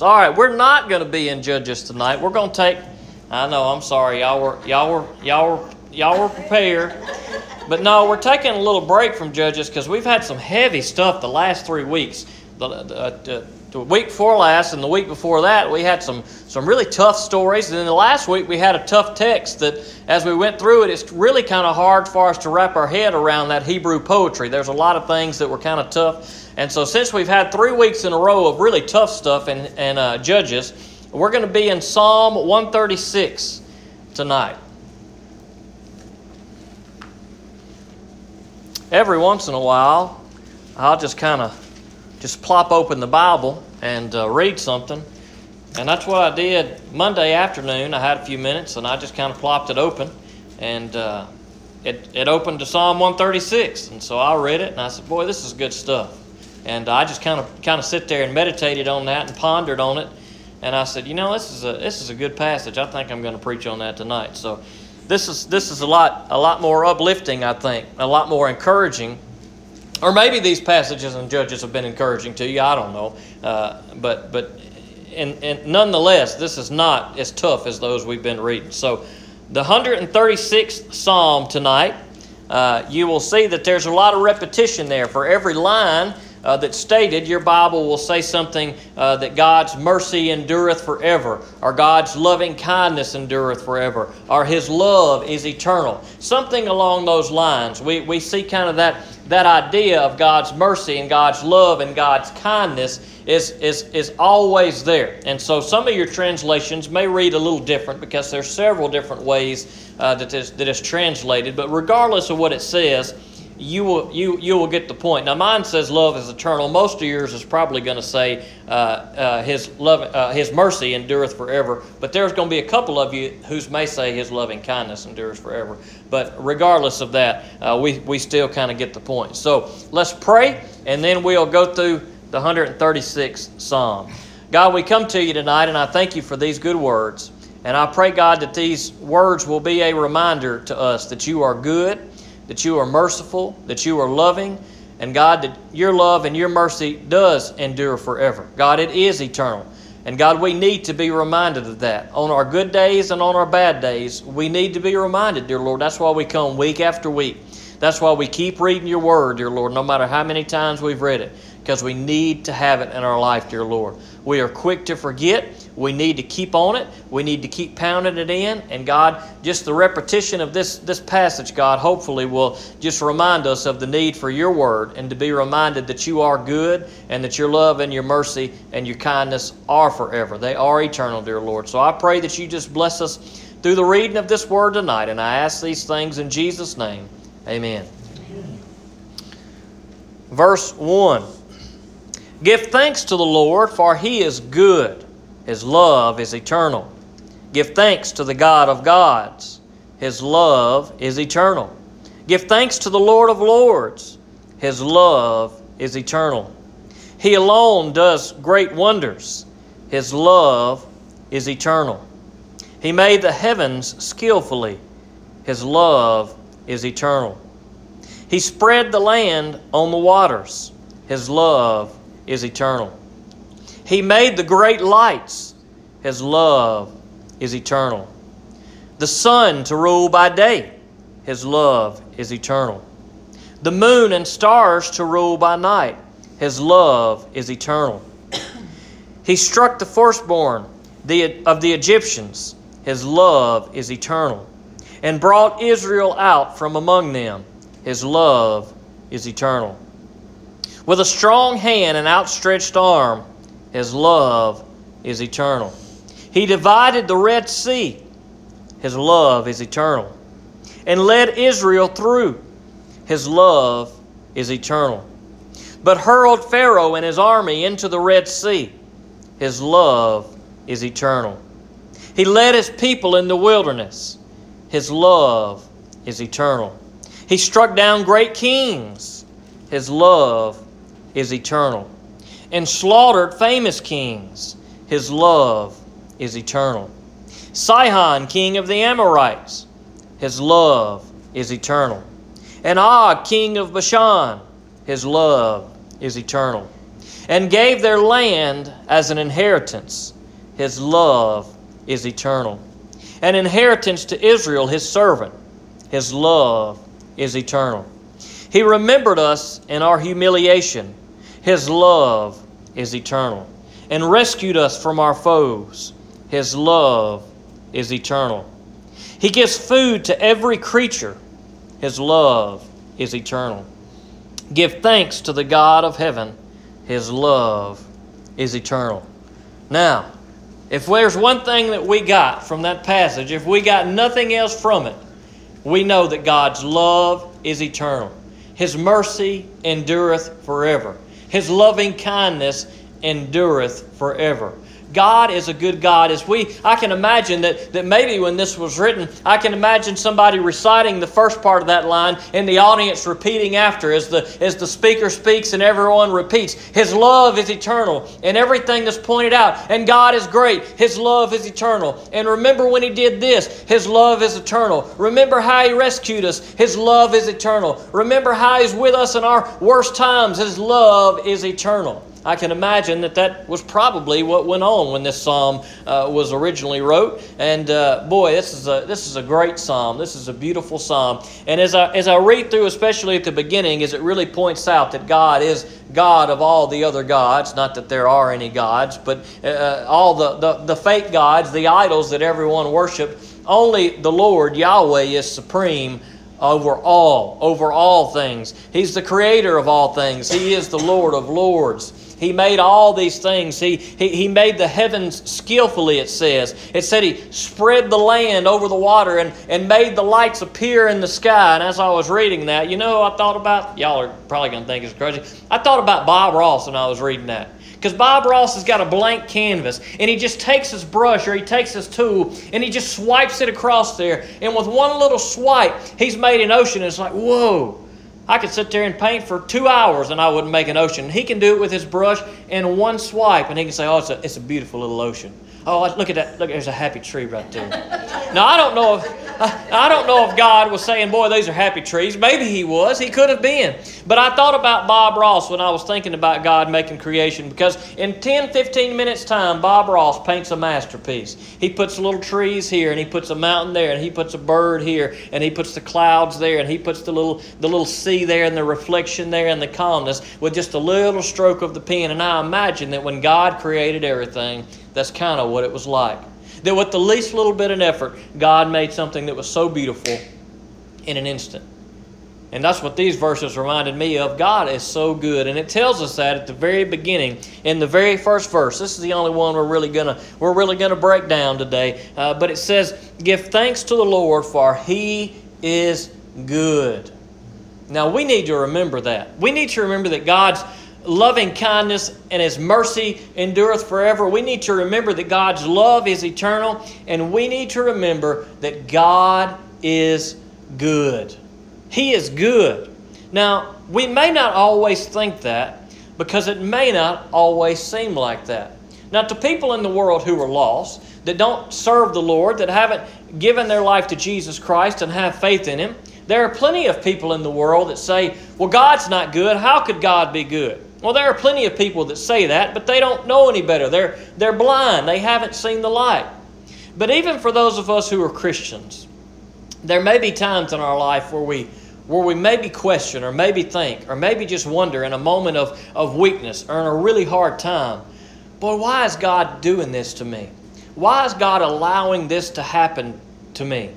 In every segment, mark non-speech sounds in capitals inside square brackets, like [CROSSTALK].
All right, we're not going to be in Judges tonight. We're going to take. I know. I'm sorry. Y'all were y'all were y'all were y'all were prepared, but no, we're taking a little break from Judges because we've had some heavy stuff the last three weeks. The, the, uh, the, week before last and the week before that, we had some some really tough stories. And then the last week, we had a tough text that, as we went through it, it's really kind of hard for us to wrap our head around that Hebrew poetry. There's a lot of things that were kind of tough. And so, since we've had three weeks in a row of really tough stuff and, and uh, Judges, we're going to be in Psalm 136 tonight. Every once in a while, I'll just kind of just plop open the Bible and uh, read something. And that's what I did Monday afternoon. I had a few minutes and I just kind of plopped it open. And uh, it, it opened to Psalm 136. And so I read it and I said, Boy, this is good stuff. And I just kind of kind of sit there and meditated on that and pondered on it. And I said, you know, this is a this is a good passage. I think I'm going to preach on that tonight. So this is this is a lot a lot more uplifting, I think, a lot more encouraging. Or maybe these passages and Judges have been encouraging to you. I don't know, uh, but but and, and nonetheless, this is not as tough as those we've been reading. So, the 136th Psalm tonight, uh, you will see that there's a lot of repetition there. For every line, uh, that's stated, your Bible will say something uh, that God's mercy endureth forever, or God's loving kindness endureth forever, or His love is eternal. Something along those lines. We, we see kind of that, that idea of God's mercy and God's love and God's kindness is, is, is always there. And so some of your translations may read a little different because there's several different ways uh, that, is, that is translated. But regardless of what it says, you will you you will get the point. Now, mine says love is eternal. Most of yours is probably going to say uh, uh, his love, uh, his mercy endureth forever. But there's going to be a couple of you whose may say his loving kindness endures forever. But regardless of that, uh, we we still kind of get the point. So let's pray, and then we'll go through the 136th Psalm. God, we come to you tonight, and I thank you for these good words. And I pray, God, that these words will be a reminder to us that you are good that you are merciful, that you are loving, and God, that your love and your mercy does endure forever. God, it is eternal. And God, we need to be reminded of that. On our good days and on our bad days, we need to be reminded, dear Lord. That's why we come week after week. That's why we keep reading your word, dear Lord, no matter how many times we've read it, because we need to have it in our life, dear Lord. We are quick to forget. We need to keep on it. We need to keep pounding it in. And God, just the repetition of this, this passage, God, hopefully will just remind us of the need for your word and to be reminded that you are good and that your love and your mercy and your kindness are forever. They are eternal, dear Lord. So I pray that you just bless us through the reading of this word tonight. And I ask these things in Jesus' name. Amen. Verse 1 Give thanks to the Lord, for he is good. His love is eternal. Give thanks to the God of gods. His love is eternal. Give thanks to the Lord of lords. His love is eternal. He alone does great wonders. His love is eternal. He made the heavens skillfully. His love is eternal. He spread the land on the waters. His love is eternal. He made the great lights. His love is eternal. The sun to rule by day. His love is eternal. The moon and stars to rule by night. His love is eternal. [CLEARS THROAT] He struck the firstborn of the Egyptians. His love is eternal. And brought Israel out from among them. His love is eternal. With a strong hand and outstretched arm, his love is eternal. He divided the Red Sea. His love is eternal. And led Israel through. His love is eternal. But hurled Pharaoh and his army into the Red Sea. His love is eternal. He led his people in the wilderness. His love is eternal. He struck down great kings. His love is eternal. And slaughtered famous kings. His love is eternal. Sihon, king of the Amorites. His love is eternal. And Og, king of Bashan. His love is eternal. and gave their land as an inheritance. His love is eternal. An inheritance to Israel, his servant. His love is eternal. He remembered us in our humiliation. His love is eternal. And rescued us from our foes. His love is eternal. He gives food to every creature. His love is eternal. Give thanks to the God of heaven. His love is eternal. Now, if there's one thing that we got from that passage, if we got nothing else from it, we know that God's love is eternal. His mercy endureth forever. His loving kindness endureth forever. God is a good God. As we, I can imagine that, that maybe when this was written, I can imagine somebody reciting the first part of that line and the audience repeating after as the, as the speaker speaks and everyone repeats. His love is eternal and everything is pointed out. And God is great. His love is eternal. And remember when He did this, His love is eternal. Remember how He rescued us. His love is eternal. Remember how He's with us in our worst times. His love is eternal. I can imagine that that was probably what went on when this psalm uh, was originally wrote. And uh, boy, this is a this is a great psalm. This is a beautiful psalm. And as I as I read through, especially at the beginning, as it really points out that God is God of all the other gods. Not that there are any gods, but uh, all the, the the fake gods, the idols that everyone worship. Only the Lord Yahweh is supreme over all, over all things. He's the creator of all things. He is the Lord of lords. He made all these things. He, he, he made the heavens skillfully, it says. It said He spread the land over the water and, and made the lights appear in the sky. And as I was reading that, you know, I thought about, y'all are probably going to think it's crazy. I thought about Bob Ross when I was reading that. Because Bob Ross has got a blank canvas and he just takes his brush or he takes his tool and he just swipes it across there. And with one little swipe, he's made an ocean. it's like, whoa. I could sit there and paint for two hours and I wouldn't make an ocean. He can do it with his brush in one swipe and he can say, oh, it's a, it's a beautiful little ocean. Oh, look at that. Look, there's a happy tree right there. now, I don't know if I don't know if God was saying, boy, these are happy trees. Maybe he was. He could have been. But I thought about Bob Ross when I was thinking about God making creation because in 10, 15 minutes' time, Bob Ross paints a masterpiece. He puts little trees here and he puts a mountain there and he puts a bird here and he puts the clouds there and he puts the little the little sea there and the reflection there and the calmness with just a little stroke of the pen. And I imagine that when God created everything, that's kind of what it was like. That with the least little bit of effort, God made something that was so beautiful in an instant. And that's what these verses reminded me of. God is so good. And it tells us that at the very beginning, in the very first verse. This is the only one we're really gonna we're really gonna break down today. Uh, but it says, Give thanks to the Lord, for he is good. Now we need to remember that. We need to remember that God's loving kindness and his mercy endureth forever. We need to remember that God's love is eternal, and we need to remember that God is good. He is good. Now, we may not always think that because it may not always seem like that. Now, to people in the world who are lost, that don't serve the Lord, that haven't given their life to Jesus Christ and have faith in Him, there are plenty of people in the world that say, Well, God's not good. How could God be good? Well, there are plenty of people that say that, but they don't know any better. They're, they're blind, they haven't seen the light. But even for those of us who are Christians, there may be times in our life where we where we maybe question or maybe think or maybe just wonder in a moment of, of weakness or in a really hard time, boy, why is God doing this to me? Why is God allowing this to happen to me?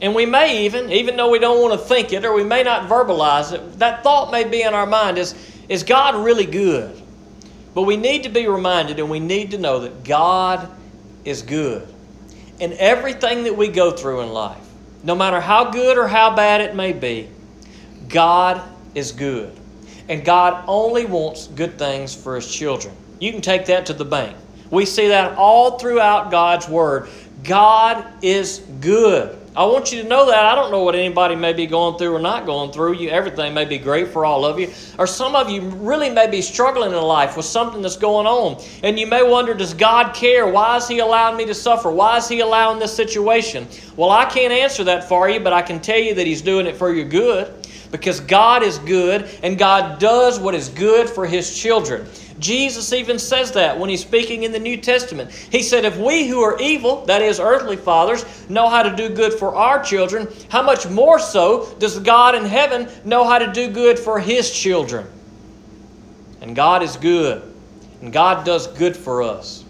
And we may even, even though we don't want to think it or we may not verbalize it, that thought may be in our mind is, is God really good? But we need to be reminded and we need to know that God is good. And everything that we go through in life, no matter how good or how bad it may be, God is good. And God only wants good things for His children. You can take that to the bank. We see that all throughout God's Word. God is good. I want you to know that. I don't know what anybody may be going through or not going through. You, everything may be great for all of you. Or some of you really may be struggling in life with something that's going on. And you may wonder, does God care? Why is He allowing me to suffer? Why is He allowing this situation? Well, I can't answer that for you, but I can tell you that He's doing it for your good because God is good and God does what is good for His children. Jesus even says that when he's speaking in the New Testament. He said, If we who are evil, that is, earthly fathers, know how to do good for our children, how much more so does God in heaven know how to do good for his children? And God is good, and God does good for us.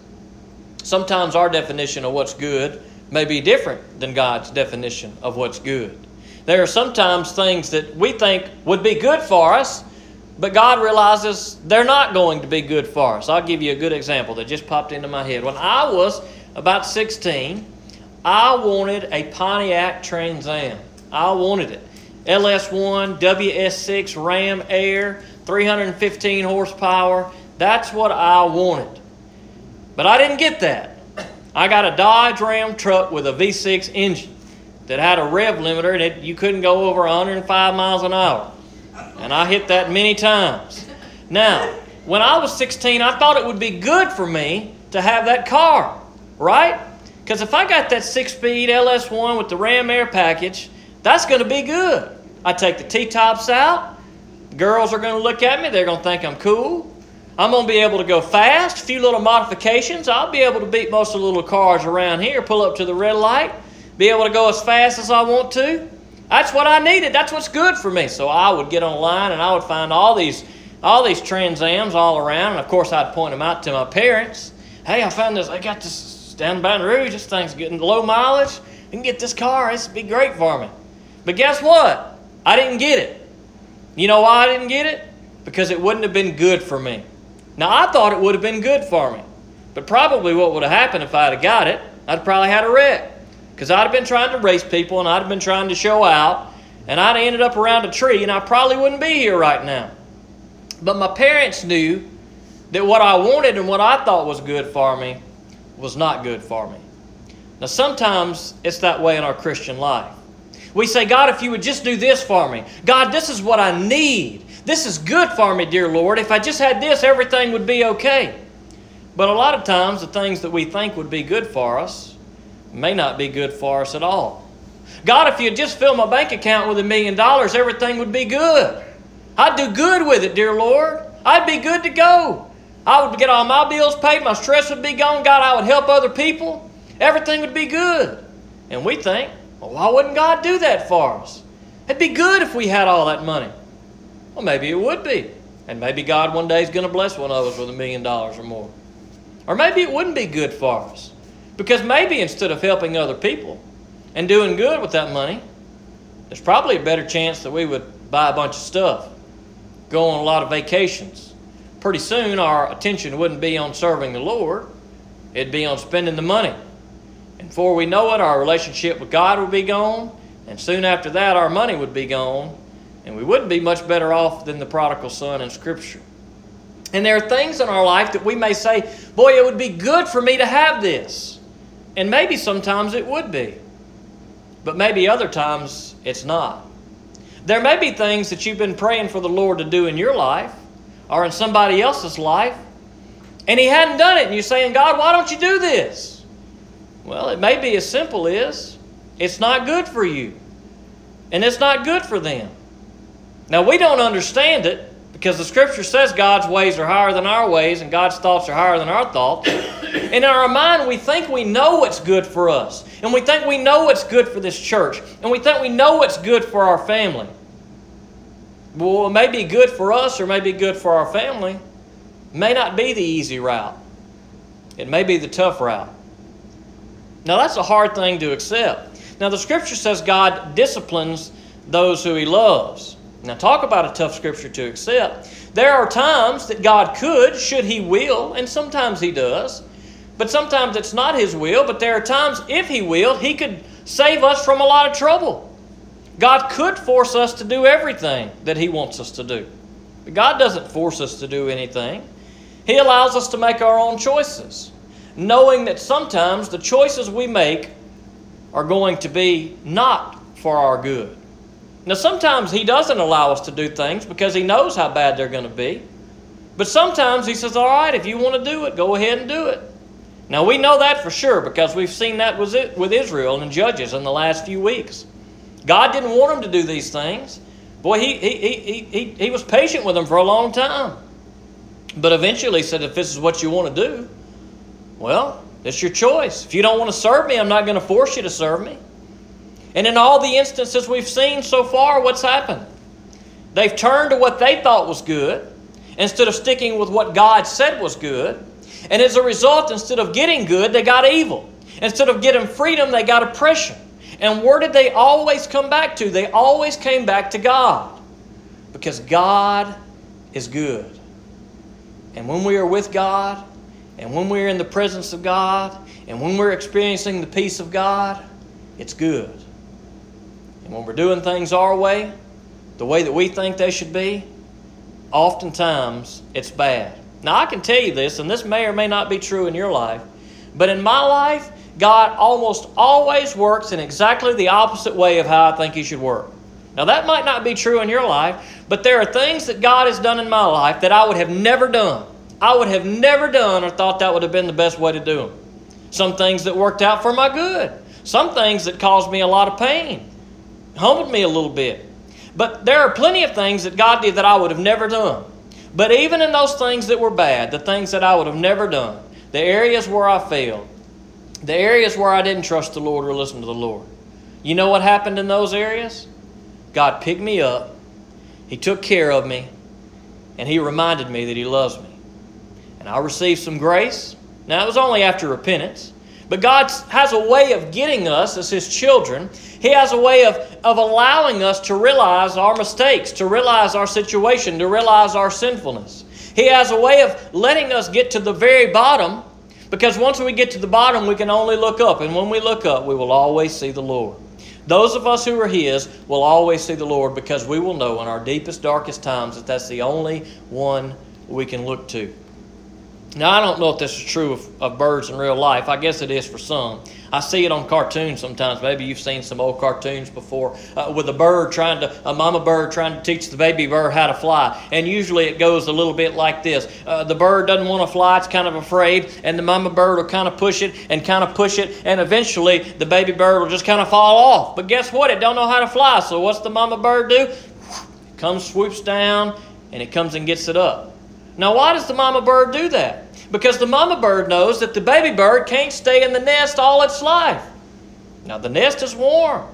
Sometimes our definition of what's good may be different than God's definition of what's good. There are sometimes things that we think would be good for us but God realizes they're not going to be good for us. I'll give you a good example that just popped into my head. When I was about 16, I wanted a Pontiac Trans Am. I wanted it. LS1, WS6, Ram Air, 315 horsepower. That's what I wanted. But I didn't get that. I got a Dodge Ram truck with a V6 engine that had a rev limiter and it, you couldn't go over 105 miles an hour. And I hit that many times. Now, when I was 16, I thought it would be good for me to have that car, right? Because if I got that six speed LS1 with the Ram Air package, that's going to be good. I take the T tops out. Girls are going to look at me. They're going to think I'm cool. I'm going to be able to go fast. A few little modifications. I'll be able to beat most of the little cars around here, pull up to the red light, be able to go as fast as I want to. That's what I needed. That's what's good for me. So I would get online and I would find all these all these Transams all around, and of course I'd point them out to my parents. Hey, I found this. I got this down in Baton Rouge. This thing's getting low mileage. You can get this car. This would be great for me. But guess what? I didn't get it. You know why I didn't get it? Because it wouldn't have been good for me. Now I thought it would have been good for me, but probably what would have happened if I'd have got it, I'd probably had a wreck. Because I'd have been trying to race people and I'd have been trying to show out, and I'd ended up around a tree, and I probably wouldn't be here right now. But my parents knew that what I wanted and what I thought was good for me was not good for me. Now, sometimes it's that way in our Christian life. We say, God, if you would just do this for me, God, this is what I need. This is good for me, dear Lord. If I just had this, everything would be okay. But a lot of times, the things that we think would be good for us may not be good for us at all. God, if you'd just fill my bank account with a million dollars, everything would be good. I'd do good with it, dear Lord. I'd be good to go. I would get all my bills paid, my stress would be gone. God, I would help other people. Everything would be good. And we think, well, why wouldn't God do that for us? It'd be good if we had all that money. Well, maybe it would be. And maybe God one day is going to bless one of us with a million dollars or more. Or maybe it wouldn't be good for us. Because maybe instead of helping other people and doing good with that money, there's probably a better chance that we would buy a bunch of stuff, go on a lot of vacations. Pretty soon, our attention wouldn't be on serving the Lord, it'd be on spending the money. And before we know it, our relationship with God would be gone, and soon after that, our money would be gone, and we wouldn't be much better off than the prodigal son in Scripture. And there are things in our life that we may say, Boy, it would be good for me to have this. And maybe sometimes it would be, but maybe other times it's not. There may be things that you've been praying for the Lord to do in your life or in somebody else's life, and He hadn't done it, and you're saying, God, why don't you do this? Well, it may be as simple as it's not good for you, and it's not good for them. Now, we don't understand it because the scripture says God's ways are higher than our ways and God's thoughts are higher than our thoughts. And in our mind, we think we know what's good for us. And we think we know what's good for this church. And we think we know what's good for our family. Well, it may be good for us or may be good for our family. It may not be the easy route. It may be the tough route. Now, that's a hard thing to accept. Now, the scripture says God disciplines those who he loves. Now, talk about a tough scripture to accept. There are times that God could, should He will, and sometimes He does. But sometimes it's not His will, but there are times, if He will, He could save us from a lot of trouble. God could force us to do everything that He wants us to do. But God doesn't force us to do anything, He allows us to make our own choices, knowing that sometimes the choices we make are going to be not for our good. Now, sometimes He doesn't allow us to do things because He knows how bad they're going to be. But sometimes He says, All right, if you want to do it, go ahead and do it. Now, we know that for sure because we've seen that with Israel and Judges in the last few weeks. God didn't want them to do these things. Boy, he, he, he, he, he was patient with them for a long time. But eventually said, if this is what you want to do, well, it's your choice. If you don't want to serve me, I'm not going to force you to serve me. And in all the instances we've seen so far, what's happened? They've turned to what they thought was good instead of sticking with what God said was good. And as a result, instead of getting good, they got evil. Instead of getting freedom, they got oppression. And where did they always come back to? They always came back to God. Because God is good. And when we are with God, and when we're in the presence of God, and when we're experiencing the peace of God, it's good. And when we're doing things our way, the way that we think they should be, oftentimes it's bad. Now, I can tell you this, and this may or may not be true in your life, but in my life, God almost always works in exactly the opposite way of how I think He should work. Now, that might not be true in your life, but there are things that God has done in my life that I would have never done. I would have never done or thought that would have been the best way to do them. Some things that worked out for my good, some things that caused me a lot of pain, humbled me a little bit. But there are plenty of things that God did that I would have never done. But even in those things that were bad, the things that I would have never done, the areas where I failed, the areas where I didn't trust the Lord or listen to the Lord, you know what happened in those areas? God picked me up, He took care of me, and He reminded me that He loves me. And I received some grace. Now, it was only after repentance. But God has a way of getting us as His children. He has a way of, of allowing us to realize our mistakes, to realize our situation, to realize our sinfulness. He has a way of letting us get to the very bottom because once we get to the bottom, we can only look up. And when we look up, we will always see the Lord. Those of us who are His will always see the Lord because we will know in our deepest, darkest times that that's the only one we can look to. Now, I don't know if this is true of, of, birds in real life. I guess it is for some. I see it on cartoons sometimes. Maybe you've seen some old cartoons before uh, with a bird trying to, a mama bird trying to teach the baby bird how to fly. And usually it goes a little bit like this uh, The bird doesn't want to fly, it's kind of afraid, and the mama bird will kind of push it and kind of push it, and eventually the baby bird will just kind of fall off. But guess what? It don't know how to fly. So what's the mama bird do? It comes, swoops down, and it comes and gets it up. Now, why does the mama bird do that? Because the mama bird knows that the baby bird can't stay in the nest all its life. Now, the nest is warm,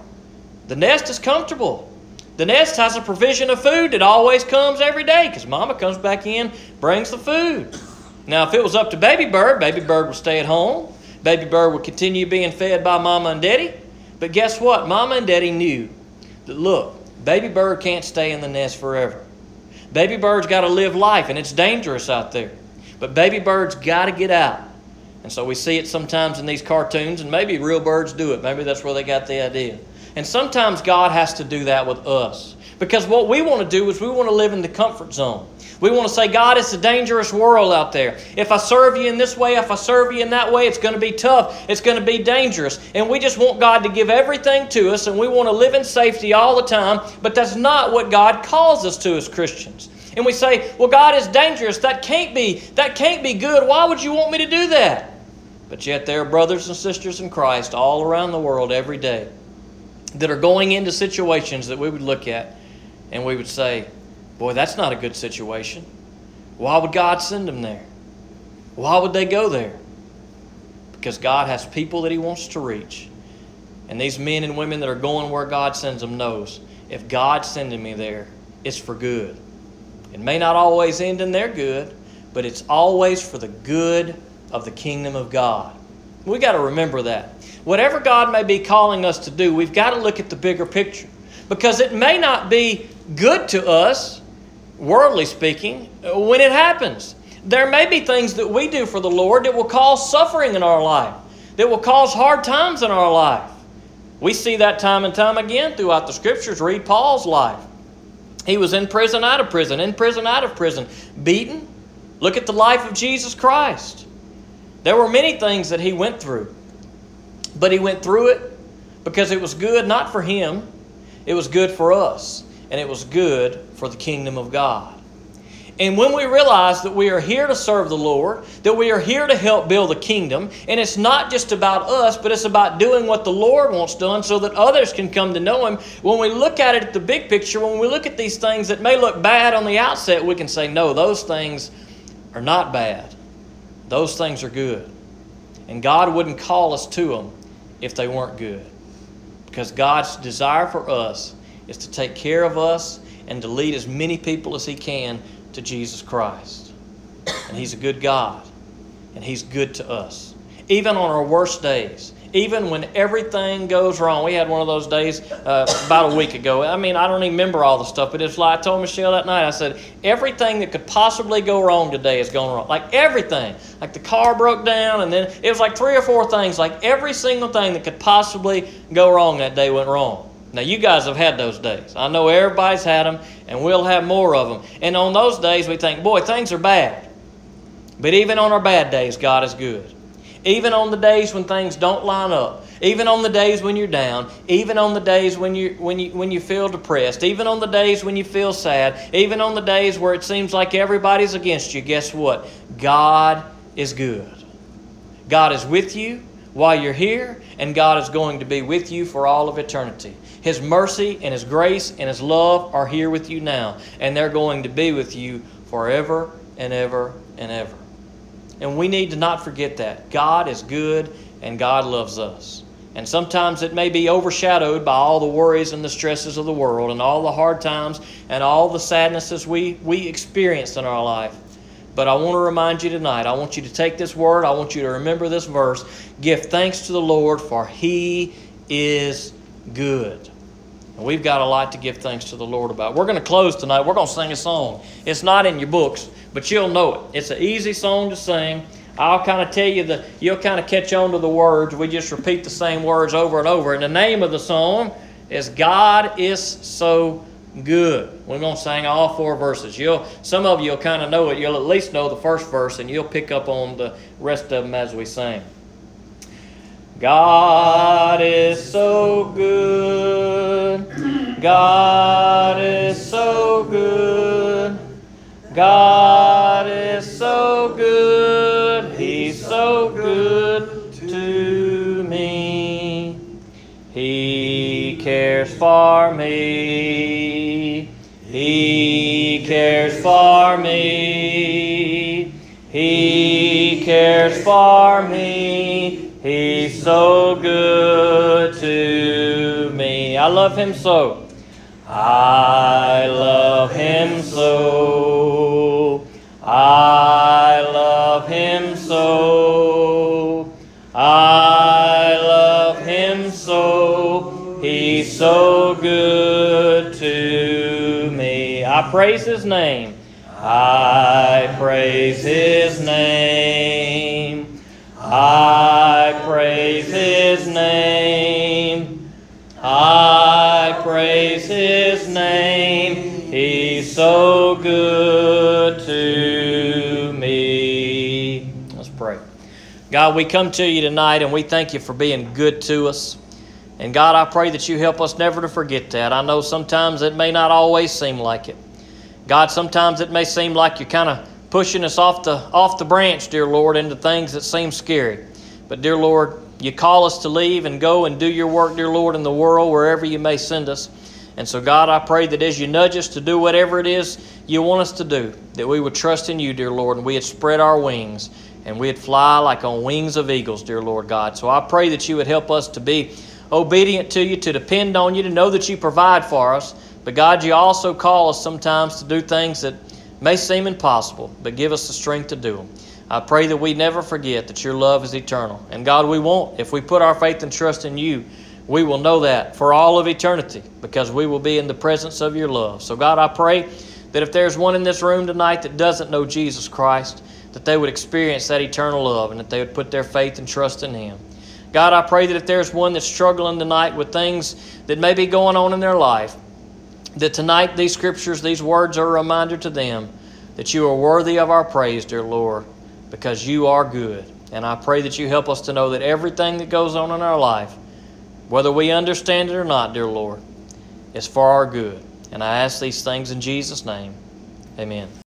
the nest is comfortable. The nest has a provision of food that always comes every day because mama comes back in, brings the food. Now, if it was up to baby bird, baby bird would stay at home. Baby bird would continue being fed by mama and daddy. But guess what? Mama and daddy knew that, look, baby bird can't stay in the nest forever. Baby bird's got to live life, and it's dangerous out there. But baby birds got to get out. And so we see it sometimes in these cartoons, and maybe real birds do it. Maybe that's where they got the idea. And sometimes God has to do that with us. Because what we want to do is we want to live in the comfort zone. We want to say, God, it's a dangerous world out there. If I serve you in this way, if I serve you in that way, it's going to be tough. It's going to be dangerous. And we just want God to give everything to us, and we want to live in safety all the time. But that's not what God calls us to as Christians and we say, "Well, God is dangerous. That can't be. That can't be good. Why would you want me to do that?" But yet there are brothers and sisters in Christ all around the world every day that are going into situations that we would look at and we would say, "Boy, that's not a good situation. Why would God send them there? Why would they go there?" Because God has people that he wants to reach. And these men and women that are going where God sends them knows if God's sending me there, it's for good. It may not always end in their good, but it's always for the good of the kingdom of God. We got to remember that. Whatever God may be calling us to do, we've got to look at the bigger picture. Because it may not be good to us, worldly speaking, when it happens. There may be things that we do for the Lord that will cause suffering in our life, that will cause hard times in our life. We see that time and time again throughout the scriptures. Read Paul's life. He was in prison, out of prison, in prison, out of prison, beaten. Look at the life of Jesus Christ. There were many things that he went through, but he went through it because it was good not for him, it was good for us, and it was good for the kingdom of God. And when we realize that we are here to serve the Lord, that we are here to help build the kingdom, and it's not just about us, but it's about doing what the Lord wants done so that others can come to know Him, when we look at it at the big picture, when we look at these things that may look bad on the outset, we can say, no, those things are not bad. Those things are good. And God wouldn't call us to them if they weren't good. Because God's desire for us is to take care of us and to lead as many people as He can to Jesus Christ. And He's a good God, and He's good to us. Even on our worst days, even when everything goes wrong. We had one of those days uh, about a week ago. I mean, I don't even remember all the stuff, but it's like I told Michelle that night. I said, everything that could possibly go wrong today is going wrong. Like everything. Like the car broke down, and then it was like three or four things. Like every single thing that could possibly go wrong that day went wrong. Now, you guys have had those days. I know everybody's had them, and we'll have more of them. And on those days, we think, boy, things are bad. But even on our bad days, God is good. Even on the days when things don't line up, even on the days when you're down, even on the days when you when you when you feel depressed, even on the days when you feel sad, even on the days where it seems like everybody's against you, guess what? God is good. God is with you while you're here, and God is going to be with you for all of eternity. His mercy and His grace and His love are here with you now, and they're going to be with you forever and ever and ever. And we need to not forget that. God is good and God loves us. And sometimes it may be overshadowed by all the worries and the stresses of the world and all the hard times and all the sadnesses we, we experience in our life. But I want to remind you tonight, I want you to take this word, I want you to remember this verse. Give thanks to the Lord, for He is good. And we've got a lot to give thanks to the Lord about. We're going to close tonight. We're going to sing a song. It's not in your books, but you'll know it. It's an easy song to sing. I'll kind of tell you the you'll kind of catch on to the words. We just repeat the same words over and over. And the name of the song is God is so good. We're going to sing all four verses. You'll some of you'll kind of know it. You'll at least know the first verse, and you'll pick up on the rest of them as we sing. God is so good. God is so good. God is so good. He's so good to me. He cares for me. He cares for me. He cares for me. He's so good to me. I love him so. I love him so. I love him so. I love him so. He's so good to me. I praise his name. I praise his name. I praise his name. I praise his name. He's so good to me. Let's pray. God, we come to you tonight and we thank you for being good to us. And God, I pray that you help us never to forget that. I know sometimes it may not always seem like it. God, sometimes it may seem like you're kind of pushing us off the off the branch, dear Lord, into things that seem scary. But dear Lord, you call us to leave and go and do your work, dear Lord, in the world wherever you may send us. And so, God, I pray that as you nudge us to do whatever it is you want us to do, that we would trust in you, dear Lord, and we would spread our wings and we'd fly like on wings of eagles, dear Lord God. So I pray that you would help us to be obedient to you, to depend on you, to know that you provide for us. But God, you also call us sometimes to do things that may seem impossible, but give us the strength to do them. I pray that we never forget that your love is eternal. And God, we won't. If we put our faith and trust in you, we will know that for all of eternity because we will be in the presence of your love. So, God, I pray that if there's one in this room tonight that doesn't know Jesus Christ, that they would experience that eternal love and that they would put their faith and trust in Him. God, I pray that if there's one that's struggling tonight with things that may be going on in their life, that tonight these scriptures, these words are a reminder to them that you are worthy of our praise, dear Lord, because you are good. And I pray that you help us to know that everything that goes on in our life, whether we understand it or not, dear Lord, is for our good. And I ask these things in Jesus' name. Amen.